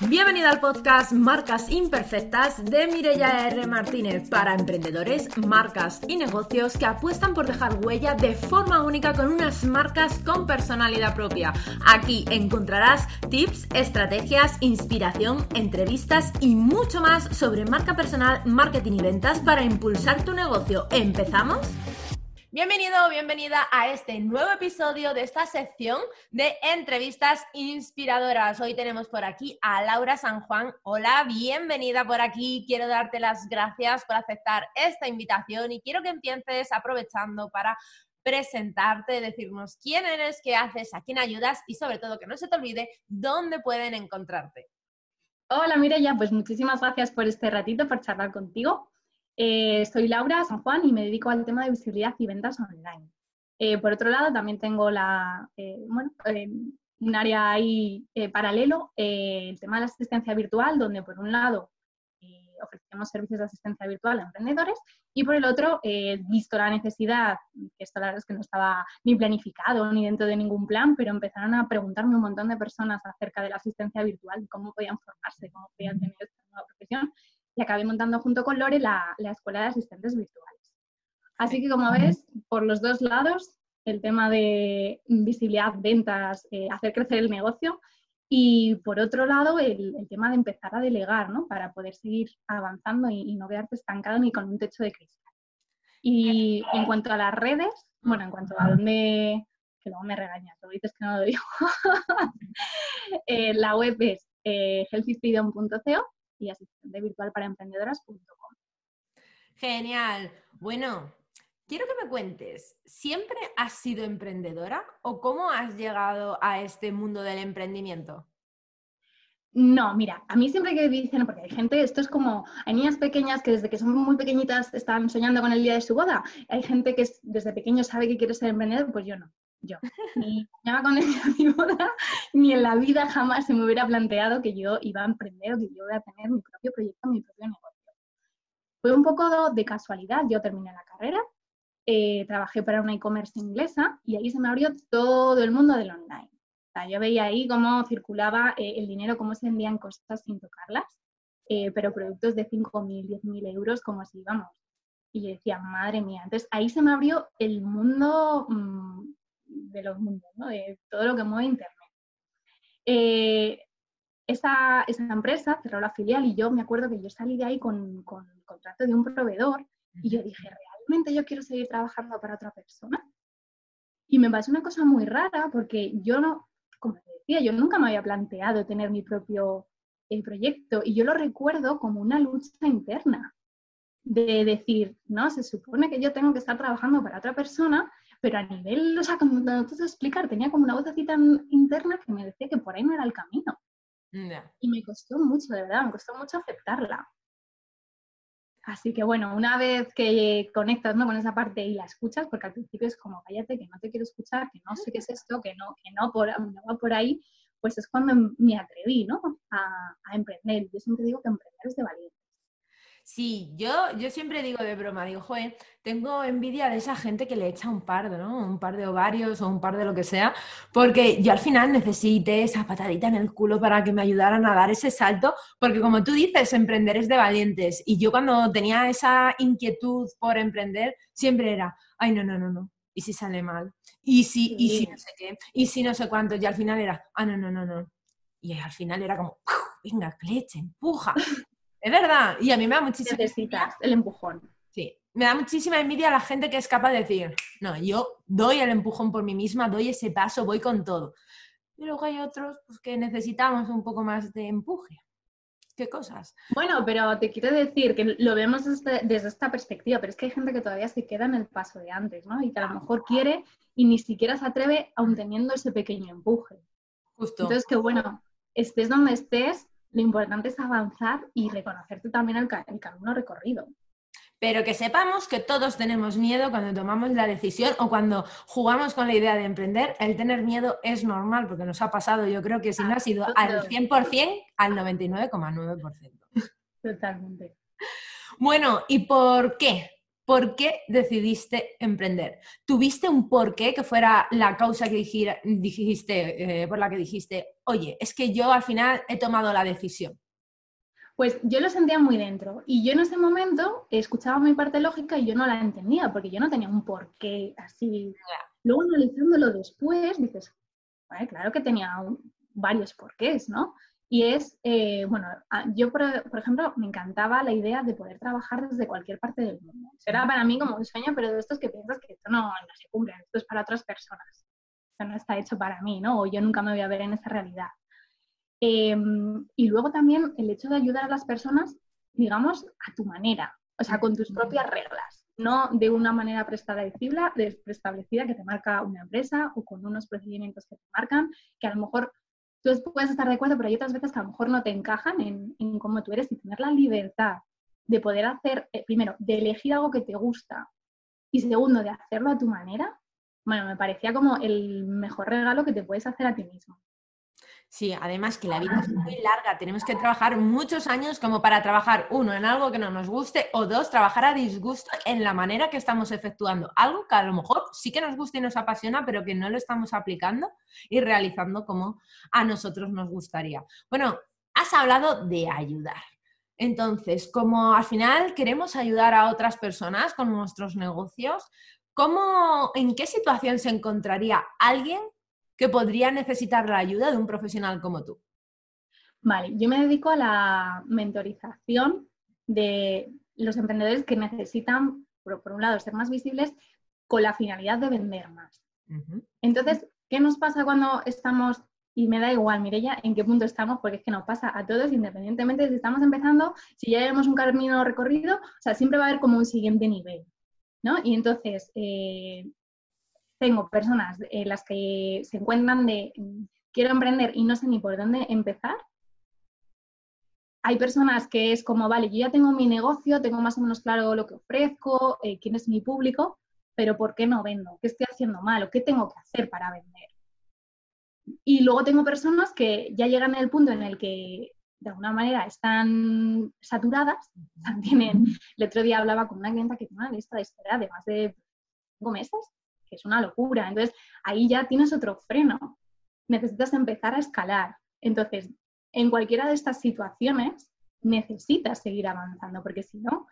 Bienvenida al podcast Marcas Imperfectas de Mireya R. Martínez para emprendedores, marcas y negocios que apuestan por dejar huella de forma única con unas marcas con personalidad propia. Aquí encontrarás tips, estrategias, inspiración, entrevistas y mucho más sobre marca personal, marketing y ventas para impulsar tu negocio. ¿Empezamos? Bienvenido, bienvenida a este nuevo episodio de esta sección de entrevistas inspiradoras. Hoy tenemos por aquí a Laura San Juan. Hola, bienvenida por aquí. Quiero darte las gracias por aceptar esta invitación y quiero que empieces aprovechando para presentarte, decirnos quién eres, qué haces, a quién ayudas y sobre todo que no se te olvide dónde pueden encontrarte. Hola Mireya, pues muchísimas gracias por este ratito, por charlar contigo. Eh, soy Laura San Juan y me dedico al tema de visibilidad y ventas online. Eh, por otro lado, también tengo la, eh, bueno, un área ahí paralelo, el tema de la asistencia virtual, donde por un lado ofrecemos servicios de asistencia virtual a emprendedores y por el otro, visto la necesidad, que esto la verdad es que no estaba ni planificado ni dentro de ningún plan, pero empezaron a preguntarme un montón de personas acerca de la asistencia virtual, cómo podían formarse, cómo podían tener esta nueva profesión y acabé montando junto con Lore la, escuela de asistentes virtuales. Así que como ves, por los dos lados, el tema de visibilidad, ventas, eh, hacer crecer el negocio y por otro lado el, tema de empezar a delegar, ¿no? Para poder seguir avanzando y, no quedarte estancado ni con un techo de cristal. Y en cuanto a las redes, bueno, en cuanto a dónde, que luego me regañas, lo dices que no lo digo, eh, la web es eh, healthyfreedom.co y asistente virtual para emprendedoras.com. Genial. Bueno, quiero que me cuentes, ¿siempre has sido emprendedora o cómo has llegado a este mundo del emprendimiento? No, mira, a mí siempre que dicen, porque hay gente, esto es como, hay niñas pequeñas que desde que son muy pequeñitas están soñando con el día de su boda, hay gente que desde pequeño sabe que quiere ser emprendedor, pues yo no yo. Ni soñaba con mi boda, ni en la vida jamás se me hubiera planteado que yo iba a emprender que yo iba a tener mi propio proyecto, mi propio negocio. Fue un poco de casualidad, yo terminé la carrera, eh, trabajé para una e-commerce inglesa y ahí se me abrió todo el mundo del online. O sea, yo veía ahí cómo circulaba eh, el dinero, cómo se vendían cosas sin tocarlas, eh, pero productos de 5.000, 10.000 euros, como así, vamos. Y yo decía, madre mía, entonces ahí se me abrió el mundo mm, de los mundos, ¿no? de todo lo que mueve Internet. Eh, esa, empresa cerró la filial y yo me acuerdo que yo salí de ahí con, con el contrato de un proveedor y yo dije, ¿realmente yo quiero seguir trabajando para otra persona? Y me parece una cosa muy rara porque yo no, como te decía, yo nunca me había planteado tener mi propio eh, proyecto y yo lo recuerdo como una lucha interna de decir, no, se supone que yo tengo que estar trabajando para otra persona, pero a nivel, o sea, como te explicar, tenía como una voz así tan interna que me decía que por ahí no era el camino. Y me costó mucho, de verdad, me costó mucho aceptarla. Así que bueno, una vez que conectas ¿no? con esa parte y la escuchas, porque al principio es como, cállate, que no te quiero escuchar, que no sé qué es esto, que no, que no, por, no va por ahí, pues es cuando me atreví ¿no? a, a emprender. Yo siempre digo que emprender es de valiente. Sí, yo, yo siempre digo de broma, digo, joder, tengo envidia de esa gente que le echa un par, ¿no? Un par de ovarios o un par de lo que sea, porque yo al final necesité esa patadita en el culo para que me ayudaran a dar ese salto, porque como tú dices, emprender es de valientes. Y yo cuando tenía esa inquietud por emprender, siempre era, ay, no, no, no, no. ¿Y si sale mal? ¿Y si, y si no sé qué? ¿Y si no sé cuánto? Y al final era, ah, no, no, no, no. Y al final era como, venga, leche, empuja. Es verdad, y a mí me da muchísima Necesitas el empujón. Sí, me da muchísima envidia a la gente que es capaz de decir, no, yo doy el empujón por mí misma, doy ese paso, voy con todo. Y luego hay otros pues, que necesitamos un poco más de empuje. ¿Qué cosas? Bueno, pero te quiero decir que lo vemos desde, desde, esta perspectiva, pero es que hay gente que todavía se queda en el paso de antes, ¿no? Y que a lo mejor quiere y ni siquiera se atreve aún teniendo ese pequeño empuje. Justo. Entonces, que bueno, estés donde estés, lo importante es avanzar y reconocerte también el, camino recorrido. Pero que sepamos que todos tenemos miedo cuando tomamos la decisión o cuando jugamos con la idea de emprender. El tener miedo es normal porque nos ha pasado, yo creo que si no ha sido al 100%, al 99,9%. Totalmente. Bueno, ¿y por qué? ¿Por qué decidiste emprender? ¿Tuviste un porqué que fuera la causa que dijiste, eh, por la que dijiste, oye, es que yo al final he tomado la decisión? Pues yo lo sentía muy dentro y yo en ese momento escuchaba mi parte lógica y yo no la entendía porque yo no tenía un porqué así. Luego analizándolo después dices, claro que tenía varios porqués, ¿no? Y es, eh, bueno, yo por, ejemplo me encantaba la idea de poder trabajar desde cualquier parte del mundo. Era para mí como un sueño, pero de estos que piensas que esto no, no se cumple, esto es para otras personas. Esto no está hecho para mí, ¿no? O yo nunca me voy a ver en esa realidad. Em, y luego también el hecho de ayudar a las personas, digamos, a tu manera, o sea, con tus propias reglas, no de una manera preestablecida, preestablecida que te marca una empresa o con unos procedimientos que te marcan, que a lo mejor tú puedes estar de acuerdo, pero hay otras veces que a lo mejor no te encajan en, en cómo tú eres y tener la libertad de poder hacer, eh, primero, de elegir algo que te gusta y segundo, de hacerlo a tu manera, bueno, me parecía como el mejor regalo que te puedes hacer a ti mismo. Sí, además que la vida es muy larga, tenemos que trabajar muchos años como para trabajar, uno, en algo que no nos guste, o dos, trabajar a disgusto en la manera que estamos efectuando algo que a lo mejor sí que nos gusta y nos apasiona, pero que no lo estamos aplicando y realizando como a nosotros nos gustaría. Bueno, has hablado de ayudar. Entonces, como al final queremos ayudar a otras personas con nuestros negocios, ¿cómo, en qué situación se encontraría alguien que podría necesitar la ayuda de un profesional como tú? Vale, yo me dedico a la mentorización de los emprendedores que necesitan, por, un lado, ser más visibles con la finalidad de vender más. Entonces, ¿qué nos pasa cuando estamos, y me da igual, Mirella, en qué punto estamos, porque es que nos pasa a todos, independientemente de si estamos empezando, si ya llevamos un camino recorrido, o sea, siempre va a haber como un siguiente nivel, ¿no? Y entonces, eh, tengo personas en las que se encuentran de quiero emprender y no sé ni por dónde empezar. Hay personas que es como, vale, yo ya tengo mi negocio, tengo más o menos claro lo que ofrezco, eh, quién es mi público, pero ¿por qué no vendo? ¿Qué estoy haciendo mal o qué tengo que hacer para vender? Y luego tengo personas que ya llegan al punto en el que de alguna manera están saturadas, tienen, el otro día hablaba con una clienta que tiene una lista de espera de más de cinco meses que es una locura. Entonces, ahí ya tienes otro freno. Necesitas empezar a escalar. Entonces, en cualquiera de estas situaciones, necesitas seguir avanzando, porque si no,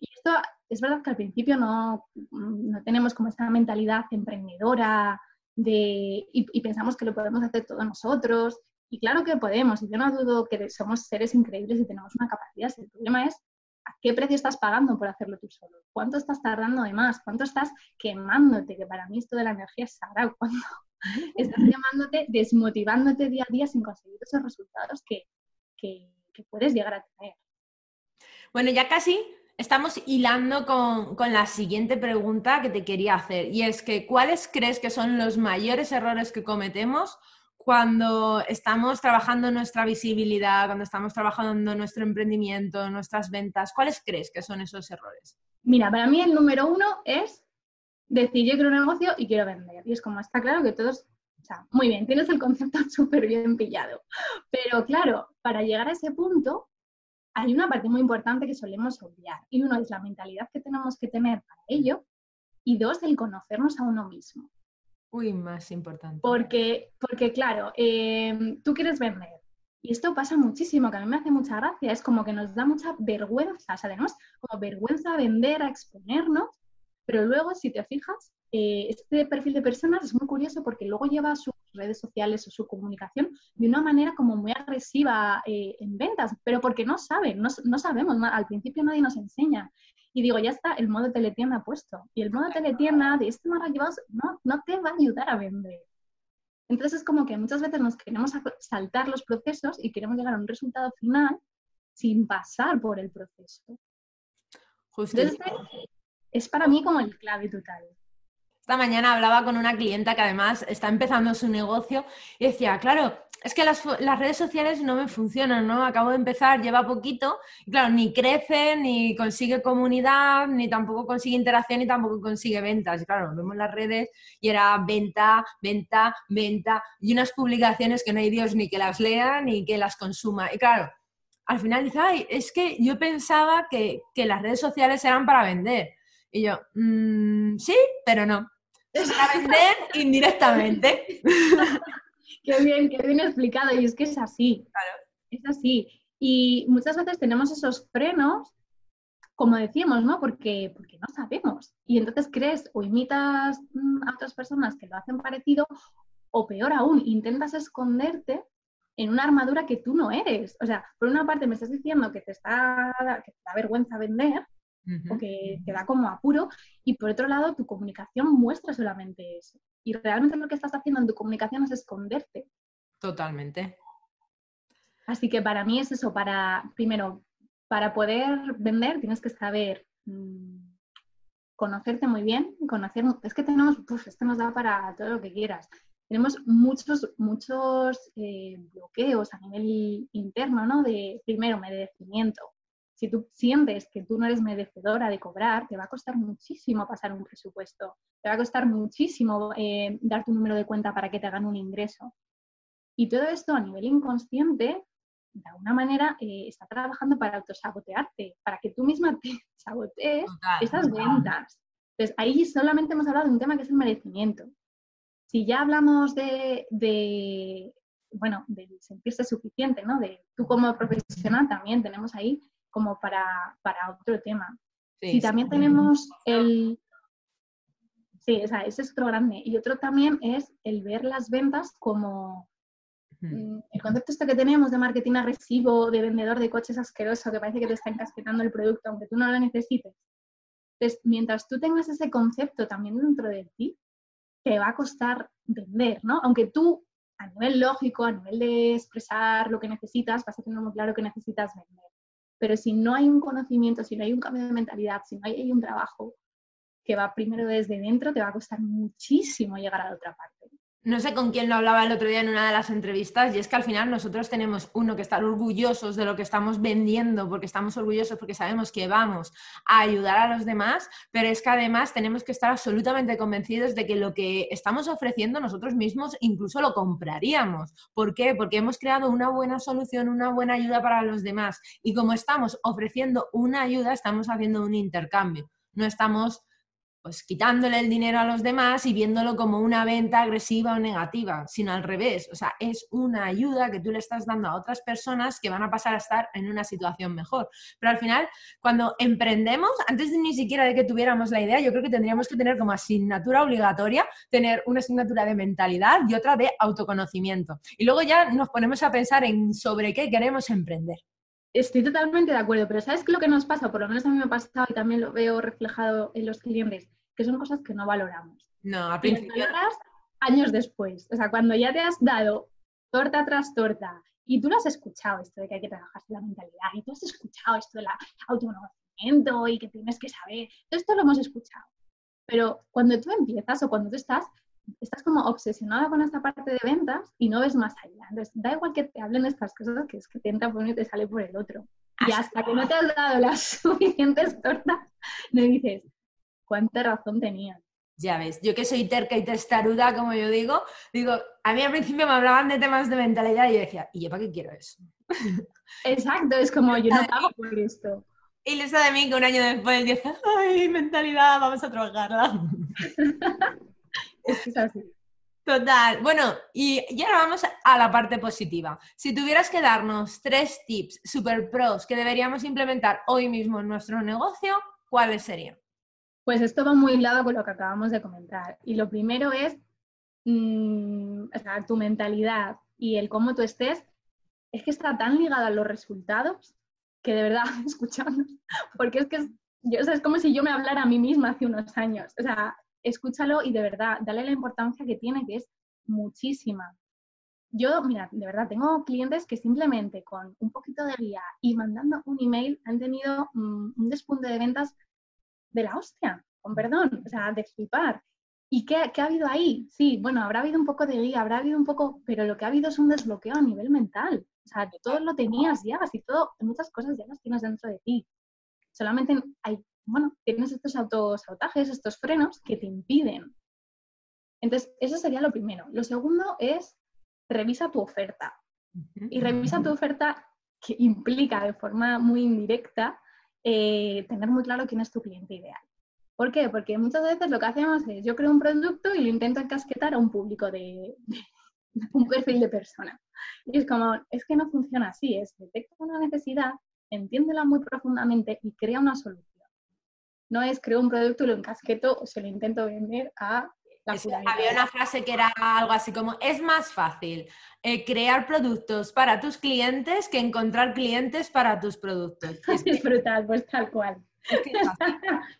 y esto es verdad que al principio no, no tenemos como esta mentalidad emprendedora de, y, pensamos que lo podemos hacer todos nosotros. Y claro que podemos, y yo no dudo que somos seres increíbles y tenemos una capacidad. El problema es ¿A qué precio estás pagando por hacerlo tú solo? ¿Cuánto estás tardando de más? ¿Cuánto estás quemándote? Que para mí esto de la energía es sagrado. ¿Cuánto estás quemándote, desmotivándote día a día sin conseguir esos resultados que, puedes llegar a tener? Bueno, ya casi estamos hilando con, con, la siguiente pregunta que te quería hacer y es que ¿cuáles crees que son los mayores errores que cometemos cuando estamos trabajando nuestra visibilidad, cuando estamos trabajando nuestro emprendimiento, nuestras ventas? ¿Cuáles crees que son esos errores? Mira, para mí el número uno es decir, yo quiero un negocio y quiero vender. Y es como, está claro que todos, o sea, muy bien, tienes el concepto súper bien pillado. Pero claro, para llegar a ese punto, hay una parte muy importante que solemos obviar. Y uno es la mentalidad que tenemos que tener para ello. Y dos, el conocernos a uno mismo. Uy, más importante. Porque, porque claro, em, tú quieres vender. Y esto pasa muchísimo, que a mí me hace mucha gracia. Es como que nos da mucha vergüenza, o sea, tenemos como vergüenza vender, a exponernos, pero luego, si te fijas, eh, este perfil de personas es muy curioso porque luego lleva sus redes sociales o su comunicación de una manera como muy agresiva eh, en ventas, pero porque no saben, no, no sabemos, al principio nadie nos enseña y digo, ya está, el modo teletienda puesto. Y el modo teletienda de este maravilloso no, no te va a ayudar a vender. Entonces es como que muchas veces nos queremos saltar los procesos y queremos llegar a un resultado final sin pasar por el proceso. Justo. Entonces, es para mí como el clave total. Esta mañana hablaba con una clienta que además está empezando su negocio y decía, claro, es que las, redes sociales no me funcionan, ¿no? Acabo de empezar, lleva poquito, y claro, ni crece, ni consigue comunidad, ni tampoco consigue interacción, ni tampoco consigue ventas. Y claro, vemos las redes y era venta, venta, venta, y unas publicaciones que no hay Dios ni que las lea ni que las consuma. Y claro, al final dice, ay, es que yo pensaba que, que las redes sociales eran para vender. Y yo, mm, sí, pero no. Es para vender indirectamente. qué bien, qué bien explicado. Y es que es así. Claro. Es así. Y muchas veces tenemos esos frenos, como decíamos, ¿no? Porque, porque no sabemos. Y entonces crees o imitas mm, a otras personas que lo hacen parecido, o peor aún, intentas esconderte en una armadura que tú no eres. O sea, por una parte me estás diciendo que te, está, que te da vergüenza vender, o que te da como apuro, y por otro lado tu comunicación muestra solamente eso. Y realmente lo que estás haciendo en tu comunicación es esconderte. Totalmente. Así que para mí es eso, para, primero, para poder vender tienes que saber mm, conocerte muy bien, conocer, es que tenemos, pues esto nos da para todo lo que quieras, tenemos muchos, muchos eh, bloqueos a nivel interno, ¿no? De, primero, merecimiento. Si tú sientes que tú no eres merecedora de cobrar, te va a costar muchísimo pasar un presupuesto, te va a costar muchísimo eh, dar tu número de cuenta para que te hagan un ingreso. Y todo esto a nivel inconsciente, de alguna manera, eh, está trabajando para autosabotearte, para que tú misma te sabotees esas ventas. Entonces, ahí solamente hemos hablado de un tema que es el merecimiento. Si ya hablamos de, bueno, de sentirse suficiente, ¿no? De tú como profesional también tenemos ahí como para, otro tema. Si también tenemos el... Sí, o sea, ese es otro grande. Y otro también es el ver las ventas como mm, el concepto este que tenemos de marketing agresivo, de vendedor de coches asqueroso, que parece que te está encasquetando el producto aunque tú no lo necesites. Entonces, mientras tú tengas ese concepto también dentro de ti, te va a costar vender, ¿no? Aunque tú, a nivel lógico, a nivel de expresar lo que necesitas, vas a tener muy claro que necesitas vender. Pero si no hay un conocimiento, si no hay un cambio de mentalidad, si no hay un trabajo que va primero desde dentro, te va a costar muchísimo llegar a la otra parte no sé con quién lo hablaba el otro día en una de las entrevistas, y es que al final nosotros tenemos, uno, que estar orgullosos de lo que estamos vendiendo, porque estamos orgullosos, porque sabemos que vamos a ayudar a los demás, pero es que además tenemos que estar absolutamente convencidos de que lo que estamos ofreciendo nosotros mismos incluso lo compraríamos. ¿Por qué? Porque hemos creado una buena solución, una buena ayuda para los demás, y como estamos ofreciendo una ayuda, estamos haciendo un intercambio. No estamos pues quitándole el dinero a los demás y viéndolo como una venta agresiva o negativa, sino al revés. O sea, es una ayuda que tú le estás dando a otras personas que van a pasar a estar en una situación mejor. Pero al final, cuando emprendemos, antes de ni siquiera de que tuviéramos la idea, yo creo que tendríamos que tener como asignatura obligatoria, tener una asignatura de mentalidad y otra de autoconocimiento. Y luego ya nos ponemos a pensar en sobre qué queremos emprender. Estoy totalmente de acuerdo, pero ¿sabes qué lo que nos pasa? Por lo menos a mí me ha pasado y también lo veo reflejado en los clientes, que son cosas que no valoramos. No, a principio. años después. O sea, cuando ya te has dado torta tras torta y tú lo has escuchado, esto de que hay que trabajarse la mentalidad, y tú has escuchado esto del autoconocimiento y que tienes que saber, todo esto lo hemos escuchado. Pero cuando tú empiezas o cuando tú estás, estás como obsesionada con esta parte de ventas y no ves más allá. Entonces, da igual que te hablen estas cosas, que es que te entra por uno y te sale por el otro. Y hasta que no te has dado las suficientes tortas, no dices, cuánta razón tenía. Ya ves, yo que soy terca y testaruda, como yo digo, digo, a mí al principio me hablaban de temas de mentalidad y yo decía, ¿y yo para qué quiero eso? Exacto, es como, yo no pago por esto. Y Lisa de mí que un año después dice, ay, mentalidad, vamos a trabajarla. es así. Total. Bueno, y, ahora vamos a la parte positiva. Si tuvieras que darnos tres tips super pros que deberíamos implementar hoy mismo en nuestro negocio, ¿cuáles serían? Pues esto va muy lado con lo que acabamos de comentar. Y lo primero es mm, tu mentalidad y el cómo tú estés, es que está tan ligado a los resultados que de verdad, escuchando, porque es que yo, es como si yo me hablara a mí misma hace unos años. O sea, escúchalo y de verdad, dale la importancia que tiene, que es muchísima. Yo, mira, de verdad, tengo clientes que simplemente con un poquito de guía y mandando un email han tenido mm, un despunte de ventas de la hostia, con perdón, o sea, de flipar. ¿Y qué, qué, ha habido ahí? Sí, bueno, habrá habido un poco de guía, habrá habido un poco, pero lo que ha habido es un desbloqueo a nivel mental. O sea, todo lo tenías ya, y todo, muchas cosas ya las tienes dentro de ti. Solamente hay bueno, tienes estos autosabotajes, estos frenos que te impiden. Entonces, eso sería lo primero. Lo segundo es revisa tu oferta. Y revisa tu oferta que implica de forma muy indirecta eh, tener muy claro quién es tu cliente ideal. ¿Por qué? Porque muchas veces lo que hacemos es yo creo un producto y lo intento encasquetar a un público de, un perfil de persona. Y es como, es que no funciona así, es detecta una necesidad, entiéndela muy profundamente y crea una solución. No es creo un producto y lo encasqueto o se lo intento vender a la Había una frase que era algo así como, es más fácil eh, crear productos para tus clientes que encontrar clientes para tus productos. Es, brutal, pues tal cual.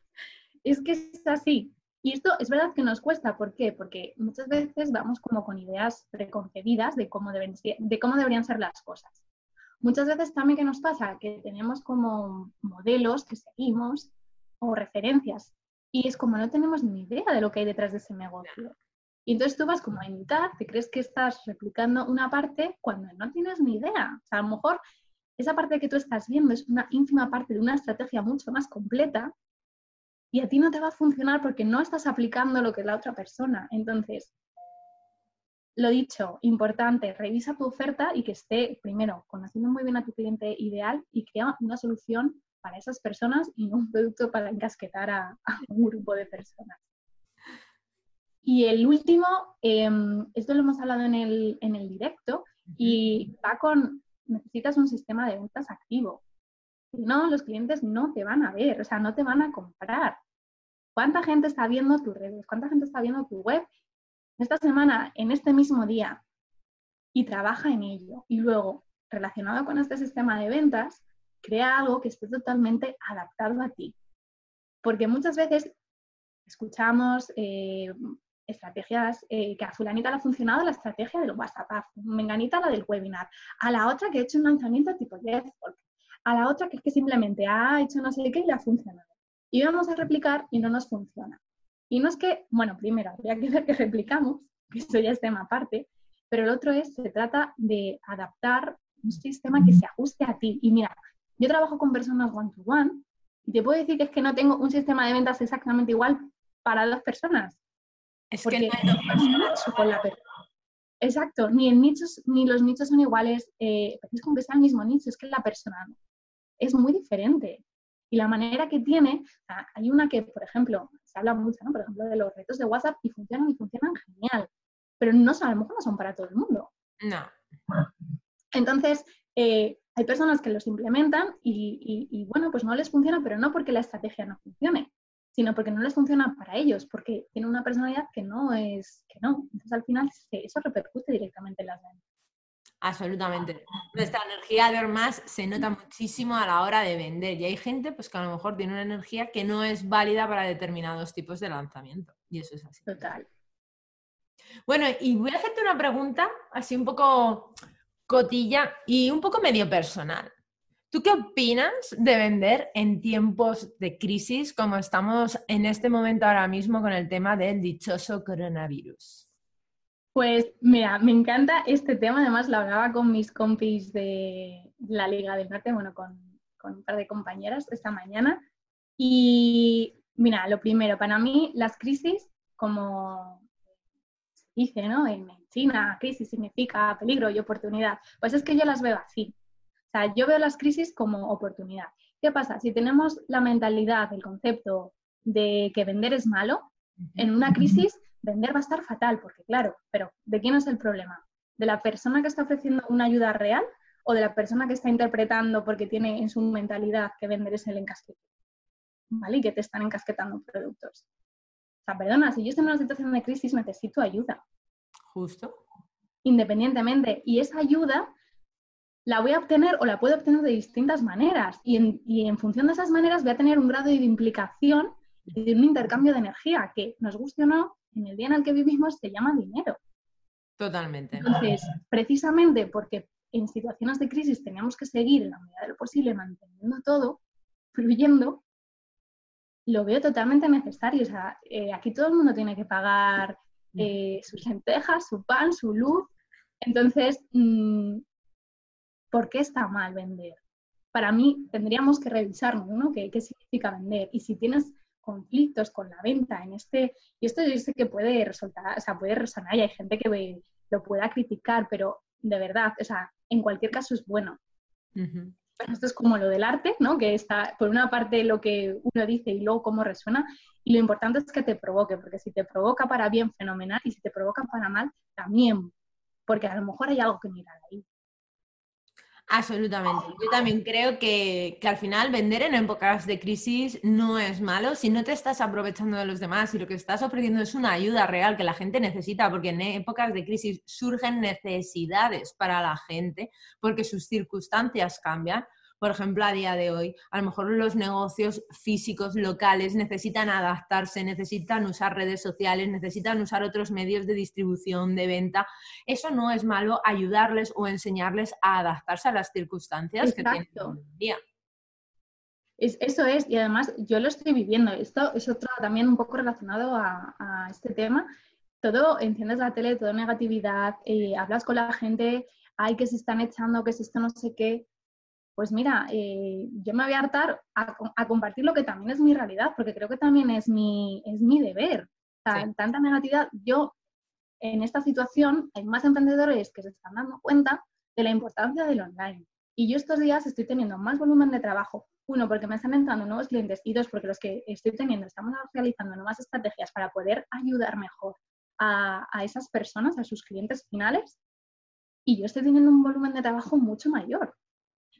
es que es así. Y esto es verdad que nos cuesta, ¿por qué? Porque muchas veces vamos como con ideas preconcebidas de cómo, deben de cómo deberían ser las cosas. Muchas veces también que nos pasa que tenemos como modelos que seguimos o referencias y es como no tenemos ni idea de lo que hay detrás de ese negocio. Y entonces tú vas como a imitar, te crees que estás replicando una parte cuando no tienes ni idea. O sea, a lo mejor esa parte que tú estás viendo es una ínfima parte de una estrategia mucho más completa y a ti no te va a funcionar porque no estás aplicando lo que es la otra persona. Entonces, lo dicho, importante, revisa tu oferta y que esté, primero, conociendo muy bien a tu cliente ideal y crea una solución para esas personas y no un producto para encasquetar a, un grupo de personas. Y el último, em, esto lo hemos hablado en el, en el directo, y va con, necesitas un sistema de ventas activo. Si no, los clientes no te van a ver, o sea, no te van a comprar. ¿Cuánta gente está viendo tus redes? ¿Cuánta gente está viendo tu web esta semana, en este mismo día? Y trabaja en ello. Y luego, relacionado con este sistema de ventas, crea algo que esté totalmente adaptado a ti. Porque muchas veces escuchamos eh, estrategias eh, que a fulanita le ha funcionado la estrategia del WhatsApp, a menganita la del webinar, a la otra que ha hecho un lanzamiento tipo Jeff, a la otra que es que simplemente ha hecho no sé qué y le ha funcionado y vamos a replicar y no nos funciona. Y no es que, bueno, primero habría que ver que replicamos, que eso ya es tema aparte, pero el otro es, se trata de adaptar un sistema que se ajuste a ti. Y mira, yo trabajo con personas one-to-one y te puedo decir que es que no tengo un sistema de ventas exactamente igual para dos personas. Es que no hay dos personas con la Exacto, ni, el nichos, ni los nichos son iguales, eh, es como que está el mismo nicho, es que la persona es muy diferente. Y la manera que tiene, hay una que, por ejemplo, se habla mucho, ¿no? Por ejemplo, de los retos de WhatsApp y funcionan y funcionan genial, pero no, a lo mejor no son para todo el mundo. No. Entonces, eh, hay personas que los implementan y, bueno, pues no les funciona, pero no porque la estrategia no funcione, sino porque no les funciona para ellos, porque tienen una personalidad que no es, que no. Entonces, al final, eso repercute directamente en las ventas. Absolutamente. Nuestra energía de más se nota muchísimo a la hora de vender y hay gente pues que a lo mejor tiene una energía que no es válida para determinados tipos de lanzamiento y eso es así. Total. Bueno, y voy a hacerte una pregunta así un poco cotilla y un poco medio personal. ¿Tú qué opinas de vender en tiempos de crisis como estamos en este momento ahora mismo con el tema del dichoso coronavirus? Pues mira, me encanta este tema, además lo hablaba con mis compis de la Liga del Norte, bueno, con, un par de compañeras esta mañana. Y mira, lo primero, para mí las crisis, como se dice, ¿no? China, crisis significa peligro y oportunidad. Pues es que yo las veo así. O sea, yo veo las crisis como oportunidad. ¿Qué pasa? Si tenemos la mentalidad, el concepto de que vender es malo, en una crisis vender va a estar fatal, porque claro, pero ¿de quién es el problema? ¿De la persona que está ofreciendo una ayuda real o de la persona que está interpretando porque tiene en su mentalidad que vender es el encasquete? ¿Vale? Y que te están encasquetando productos. O sea, perdona, si yo estoy en una situación de crisis necesito ayuda. Justo. Independientemente. Y esa ayuda la voy a obtener o la puedo obtener de distintas maneras. Y en, y en función de esas maneras voy a tener un grado de implicación y de un intercambio de energía que, nos guste o no, en el día en el que vivimos se llama dinero. Totalmente. Entonces, precisamente porque en situaciones de crisis teníamos que seguir en la medida de lo posible manteniendo todo, fluyendo, lo veo totalmente necesario. O sea, eh, aquí todo el mundo tiene que pagar eh, sus lentejas, su pan, su luz. Entonces, mm, ¿por qué está mal vender? Para mí tendríamos que revisarnos, ¿no? ¿Qué, ¿Qué significa vender? Y si tienes conflictos con la venta en este, y esto yo sé que puede resultar, o sea, puede resonar y hay gente que lo pueda criticar, pero de verdad, o sea, en cualquier caso es bueno. Esto es como lo del arte, ¿no? Que está por una parte lo que uno dice y luego cómo resuena. Y lo importante es que te provoque, porque si te provoca para bien, fenomenal, y si te provoca para mal, también, porque a lo mejor hay algo que mirar ahí. Absolutamente. Yo también creo que, que, al final vender en épocas de crisis no es malo si no te estás aprovechando de los demás y lo que estás ofreciendo es una ayuda real que la gente necesita, porque en épocas de crisis surgen necesidades para la gente, porque sus circunstancias cambian por ejemplo, a día de hoy. A lo mejor los negocios físicos locales necesitan adaptarse, necesitan usar redes sociales, necesitan usar otros medios de distribución, de venta. Eso no es malo ayudarles o enseñarles a adaptarse a las circunstancias que tienen hoy en día. eso es, y además yo lo estoy viviendo. Esto es otro también un poco relacionado a, este tema. Todo, enciendes la tele, todo negatividad, eh, hablas con la gente, hay que se están echando, que es esto no sé qué pues mira, eh, yo me voy a hartar a, compartir lo que también es mi realidad, porque creo que también es mi, es mi deber. Tanta negatividad. Yo, en esta situación, hay más emprendedores que se están dando cuenta de la importancia del online. Y yo estos días estoy teniendo más volumen de trabajo. Uno, porque me están entrando nuevos clientes y dos, porque los que estoy teniendo estamos realizando nuevas estrategias para poder ayudar mejor a, a esas personas, a sus clientes finales. Y yo estoy teniendo un volumen de trabajo mucho mayor.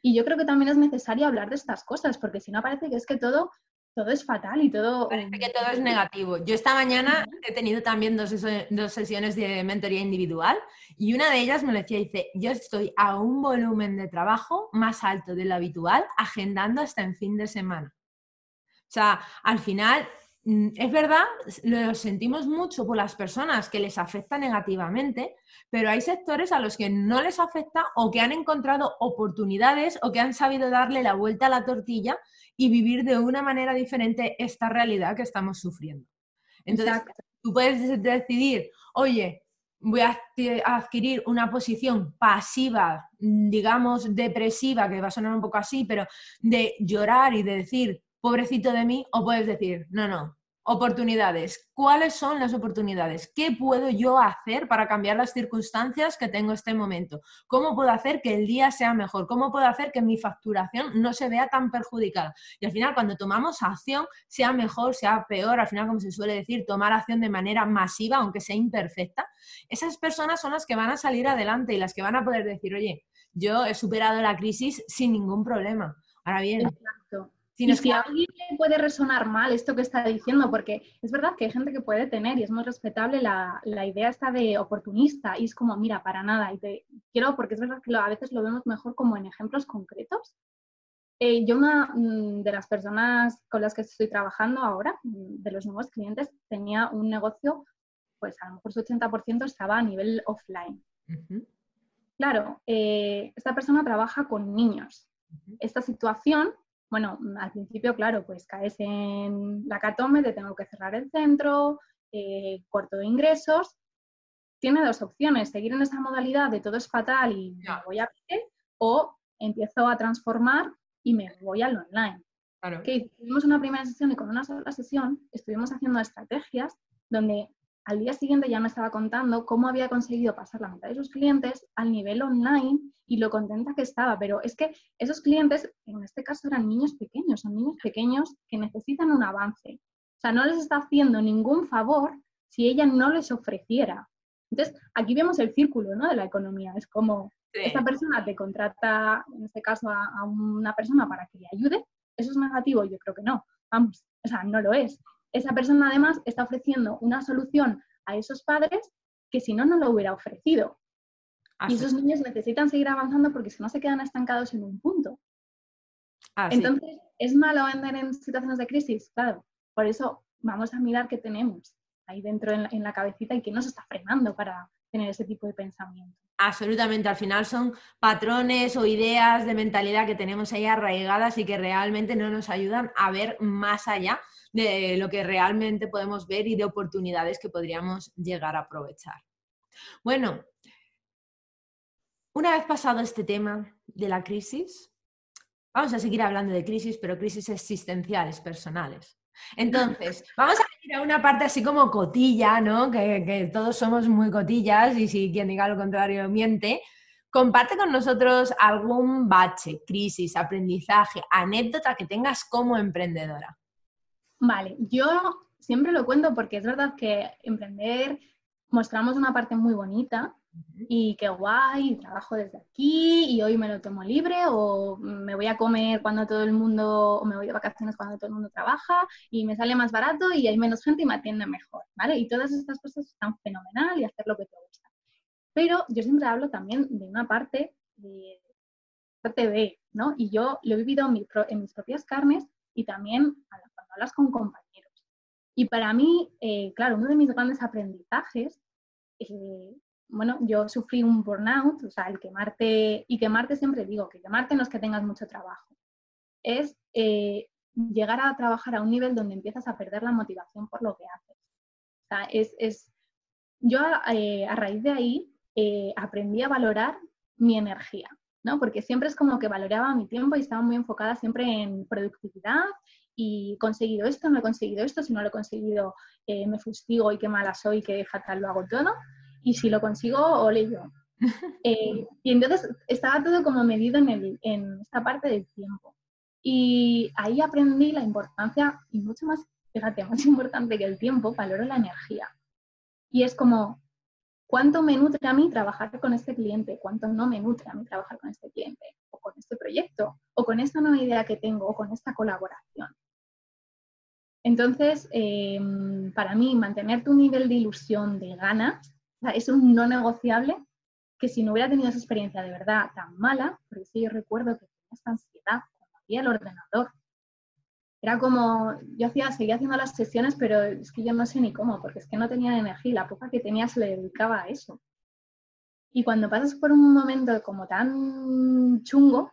Y yo creo que también es necesario hablar de estas cosas, porque si no parece que es que todo, todo es fatal y todo... Parece que todo es negativo. Yo esta mañana he tenido también dos, dos sesiones de mentoría individual y una de ellas me lo decía, dice, yo estoy a un volumen de trabajo más alto de lo habitual, agendando hasta en fin de semana. O sea, al final es verdad, lo sentimos mucho por las personas que les afecta negativamente, pero hay sectores a los que no les afecta o que han encontrado oportunidades o que han sabido darle la vuelta a la tortilla y vivir de una manera diferente esta realidad que estamos sufriendo. Entonces, tú puedes decidir, oye, voy a adquirir una posición pasiva, digamos, depresiva, que va a sonar un poco así, pero de llorar y de decir, pobrecito de mí, o puedes decir, no, no, oportunidades. ¿Cuáles son las oportunidades? ¿Qué puedo yo hacer para cambiar las circunstancias que tengo en este momento? ¿Cómo puedo hacer que el día sea mejor? ¿Cómo puedo hacer que mi facturación no se vea tan perjudicada? Y al final, cuando tomamos acción, sea mejor, sea peor, al final, como se suele decir, tomar acción de manera masiva, aunque sea imperfecta, esas personas son las que van a salir adelante y las que van a poder decir, oye, yo he superado la crisis sin ningún problema. Ahora bien, si, y si a alguien le puede resonar mal esto que está diciendo, porque es verdad que hay gente que puede tener, y es muy respetable la, idea esta de oportunista, y es como, mira, para nada, y te quiero, porque es verdad que a veces lo vemos mejor como en ejemplos concretos. Eh, yo una mm, de las personas con las que estoy trabajando ahora, mm, de los nuevos clientes, tenía un negocio, pues a lo mejor su 80% estaba a nivel offline. Claro, eh, esta persona trabaja con niños. Esta situación bueno, al principio, claro, pues caes en la catombe, te tengo que cerrar el centro, eh, corto de ingresos. Tiene dos opciones, seguir en esa modalidad de todo es fatal y me voy a ver, o empiezo a transformar y me voy al online. Claro. Que tuvimos una primera sesión y con una sola sesión estuvimos haciendo estrategias donde al día siguiente ya me estaba contando cómo había conseguido pasar la mitad de sus clientes al nivel online y lo contenta que estaba. Pero es que esos clientes, en este caso, eran niños pequeños, son niños pequeños que necesitan un avance. O sea, no les está haciendo ningún favor si ella no les ofreciera. Entonces, aquí vemos el círculo ¿no? de la economía. Es como esta persona te contrata, en este caso, a, a una persona para que le ayude. ¿Eso es negativo? Yo creo que no. Vamos, o sea, no lo es esa persona además está ofreciendo una solución a esos padres que si no, no lo hubiera ofrecido. Y esos niños necesitan seguir avanzando porque si no se quedan estancados en un punto. Entonces, ¿es malo vender en situaciones de crisis? Claro, por eso vamos a mirar qué tenemos ahí dentro en la, en la cabecita y qué nos está frenando para tener ese tipo de pensamiento. Absolutamente, al final son patrones o ideas de mentalidad que tenemos ahí arraigadas y que realmente no nos ayudan a ver más allá de lo que realmente podemos ver y de oportunidades que podríamos llegar a aprovechar. Bueno, una vez pasado este tema de la crisis, vamos a seguir hablando de crisis, pero crisis existenciales, personales. Entonces, vamos a ir a una parte así como cotilla, ¿no? Que, que, todos somos muy cotillas y si quien diga lo contrario miente. Comparte con nosotros algún bache, crisis, aprendizaje, anécdota que tengas como emprendedora. Vale, yo siempre lo cuento porque es verdad que emprender mostramos una parte muy bonita y qué guay, trabajo desde aquí y hoy me lo tomo libre o me voy a comer cuando todo el mundo, o me voy de vacaciones cuando todo el mundo trabaja y me sale más barato y hay menos gente y me atiende mejor, ¿vale? Y todas estas cosas están fenomenal y hacer lo que te gusta. Pero yo siempre hablo también de una parte de parte B, ¿no? Y yo lo he vivido en, mis propias carnes y también cuando hablas con compañeros. Y para mí, eh, claro, uno de mis grandes aprendizajes eh, bueno, yo sufrí un burnout, o sea, el quemarte, y quemarte siempre digo, que quemarte no es que tengas mucho trabajo, es eh, llegar a trabajar a un nivel donde empiezas a perder la motivación por lo que haces. O sea, es, es yo eh, a raíz de ahí aprendí a valorar mi energía, ¿no? Porque siempre es como que valoraba mi tiempo y estaba muy enfocada siempre en productividad y he conseguido esto, no he conseguido esto, si no lo he conseguido me fustigo y qué mala soy, qué fatal lo hago todo y si lo consigo, ole yo. Eh, y entonces estaba todo como medido en, el, en esta parte del tiempo. Y ahí aprendí la importancia, y mucho más, fíjate, más importante que el tiempo, valoro la energía. Y es como, ¿cuánto me nutre a mí trabajar con este cliente? ¿Cuánto no me nutre a mí trabajar con este cliente? O con este proyecto, o con esta nueva idea que tengo, o con esta colaboración. Entonces, em, para mí, mantener tu nivel de ilusión, de ganas, es un no negociable que si no hubiera tenido esa experiencia de verdad tan mala, porque sí yo recuerdo que tenía esta ansiedad cuando había el ordenador. Era como, yo hacía, seguía haciendo las sesiones, pero es que yo no sé ni cómo, porque es que no tenía energía la poca que tenía se le dedicaba a eso. Y cuando pasas por un momento como tan chungo,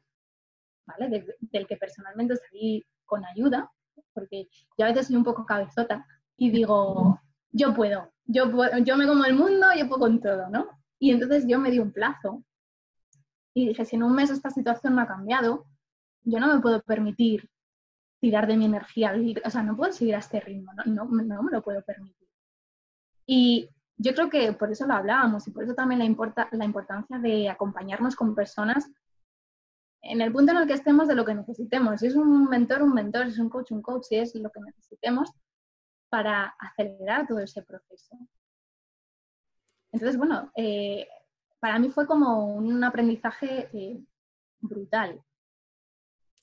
¿vale? del que personalmente salí con ayuda, porque yo a veces soy un poco cabezota y digo, yo puedo, yo, yo me como el mundo, yo puedo con todo, ¿no? Y entonces yo me di un plazo y dije, si en un mes esta situación no ha cambiado, yo no me puedo permitir tirar de mi energía, o sea, no puedo seguir a este ritmo, no, no, no me lo puedo permitir. Y yo creo que por eso lo hablábamos y por eso también la, importa, la importancia de acompañarnos con personas en el punto en el que estemos de lo que necesitemos. Si es un mentor, un mentor, si es un coach, un coach, si es lo que necesitemos, para acelerar todo ese proceso. Entonces, bueno, eh, para mí fue como un aprendizaje eh, brutal.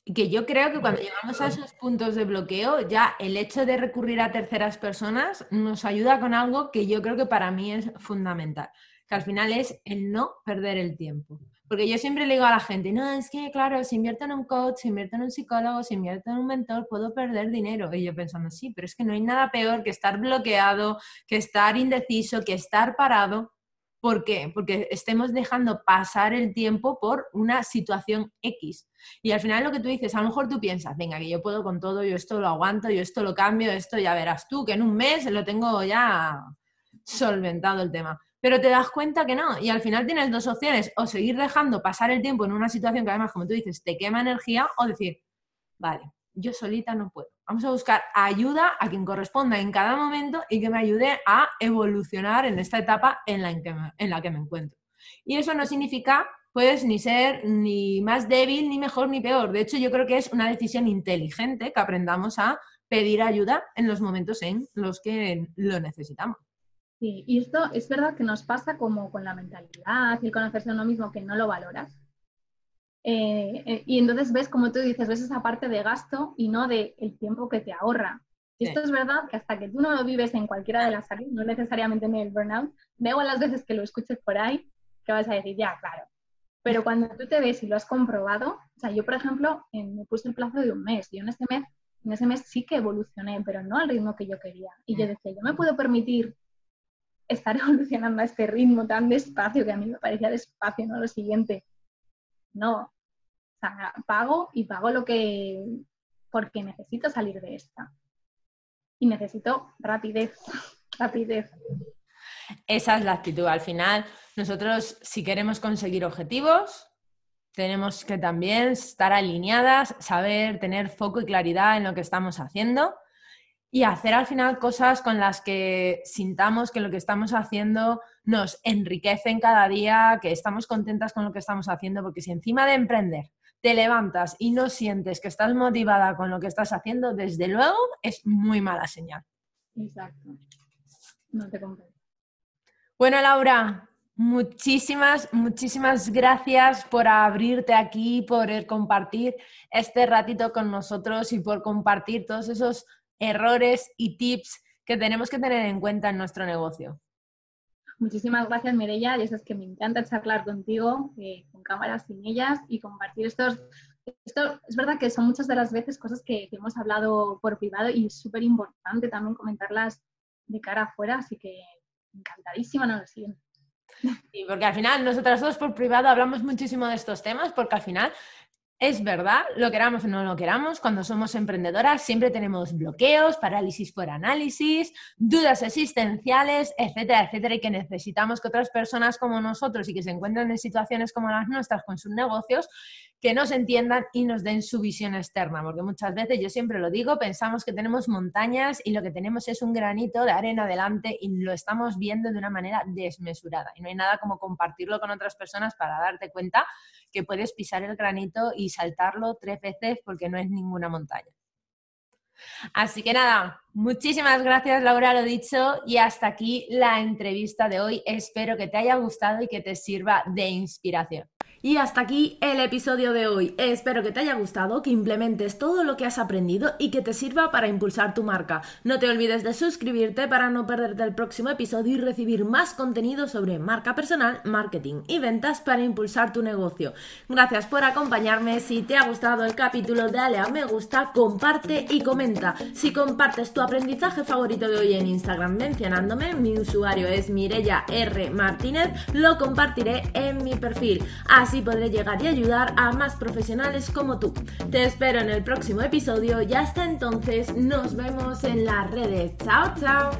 Que yo creo que cuando llegamos a esos puntos de bloqueo, ya el hecho de recurrir a terceras personas nos ayuda con algo que yo creo que para mí es fundamental, que al final es el no perder el tiempo. Porque yo siempre le digo a la gente, no, es que claro, si invierto en un coach, si invierto en un psicólogo, si invierto en un mentor, puedo perder dinero. Y yo pensando, sí, pero es que no hay nada peor que estar bloqueado, que estar indeciso, que estar parado. ¿Por qué? Porque estemos dejando pasar el tiempo por una situación X. Y al final lo que tú dices, a lo mejor tú piensas, venga, que yo puedo con todo, yo esto lo aguanto, yo esto lo cambio, esto ya verás tú, que en un mes lo tengo ya solventado el tema pero te das cuenta que no. Y al final tienes dos opciones, o seguir dejando pasar el tiempo en una situación que además, como tú dices, te quema energía, o decir, vale, yo solita no puedo. Vamos a buscar ayuda a quien corresponda en cada momento y que me ayude a evolucionar en esta etapa en la, que me, en la que me encuentro. Y eso no significa, pues, ni ser ni más débil, ni mejor, ni peor. De hecho, yo creo que es una decisión inteligente que aprendamos a pedir ayuda en los momentos en los que lo necesitamos. Sí, y esto es verdad que nos pasa como con la mentalidad y el conocerse a uno mismo que no lo valoras. Eh, eh, y entonces ves, como tú dices, ves esa parte de gasto y no de el tiempo que te ahorra. Y esto es verdad que hasta que tú no lo vives en cualquiera de las áreas, no necesariamente en el burnout, veo las veces que lo escuches por ahí, que vas a decir, ya, claro. Pero cuando tú te ves y lo has comprobado, o sea, yo, por ejemplo, me puse el plazo de un mes. Yo en ese mes, en ese mes sí que evolucioné, pero no al ritmo que yo quería. Y yo decía, yo me puedo permitir estar evolucionando a este ritmo tan despacio que a mí me parecía despacio, ¿no? Lo siguiente. No. Pago y pago lo que. porque necesito salir de esta. Y necesito rapidez, rapidez. Esa es la actitud. Al final, nosotros, si queremos conseguir objetivos, tenemos que también estar alineadas, saber tener foco y claridad en lo que estamos haciendo y hacer al final cosas con las que sintamos que lo que estamos haciendo nos enriquecen cada día, que estamos contentas con lo que estamos haciendo, porque si encima de emprender te levantas y no sientes que estás motivada con lo que estás haciendo, desde luego es muy mala señal. Exacto. No te comprendo. Bueno, Laura, muchísimas, muchísimas gracias por abrirte aquí, por compartir este ratito con nosotros y por compartir todos esos errores y tips que tenemos que tener en cuenta en nuestro negocio. Muchísimas gracias, Mireya. Y eso es que me encanta charlar contigo, eh, con cámaras sin ellas, y compartir estos. Esto es verdad que son muchas de las veces cosas que, hemos hablado por privado y es súper importante también comentarlas de cara afuera, así que encantadísima, no lo siento. Y porque al final nosotras dos por privado hablamos muchísimo de estos temas, porque al final es verdad, lo queramos o no lo queramos, cuando somos emprendedoras siempre tenemos bloqueos, parálisis por análisis, dudas existenciales, etcétera, etcétera, y que necesitamos que otras personas como nosotros y que se encuentran en situaciones como las nuestras con sus negocios, que nos entiendan y nos den su visión externa, porque muchas veces, yo siempre lo digo, pensamos que tenemos montañas y lo que tenemos es un granito de arena delante y lo estamos viendo de una manera desmesurada. Y no hay nada como compartirlo con otras personas para darte cuenta que puedes pisar el granito y saltarlo tres veces porque no es ninguna montaña. Así que nada, muchísimas gracias Laura, lo dicho, y hasta aquí la entrevista de hoy. Espero que te haya gustado y que te sirva de inspiración. Y hasta aquí el episodio de hoy. Espero que te haya gustado, que implementes todo lo que has aprendido y que te sirva para impulsar tu marca. No te olvides de suscribirte para no perderte el próximo episodio y recibir más contenido sobre marca personal, marketing y ventas para impulsar tu negocio. Gracias por acompañarme. Si te ha gustado el capítulo, dale a me gusta, comparte y comenta. Si compartes tu aprendizaje favorito de hoy en Instagram mencionándome, mi usuario es Mirella R. Martínez, lo compartiré en mi perfil. Así podré llegar y ayudar a más profesionales como tú. Te espero en el próximo episodio y hasta entonces nos vemos en las redes. Chao, chao.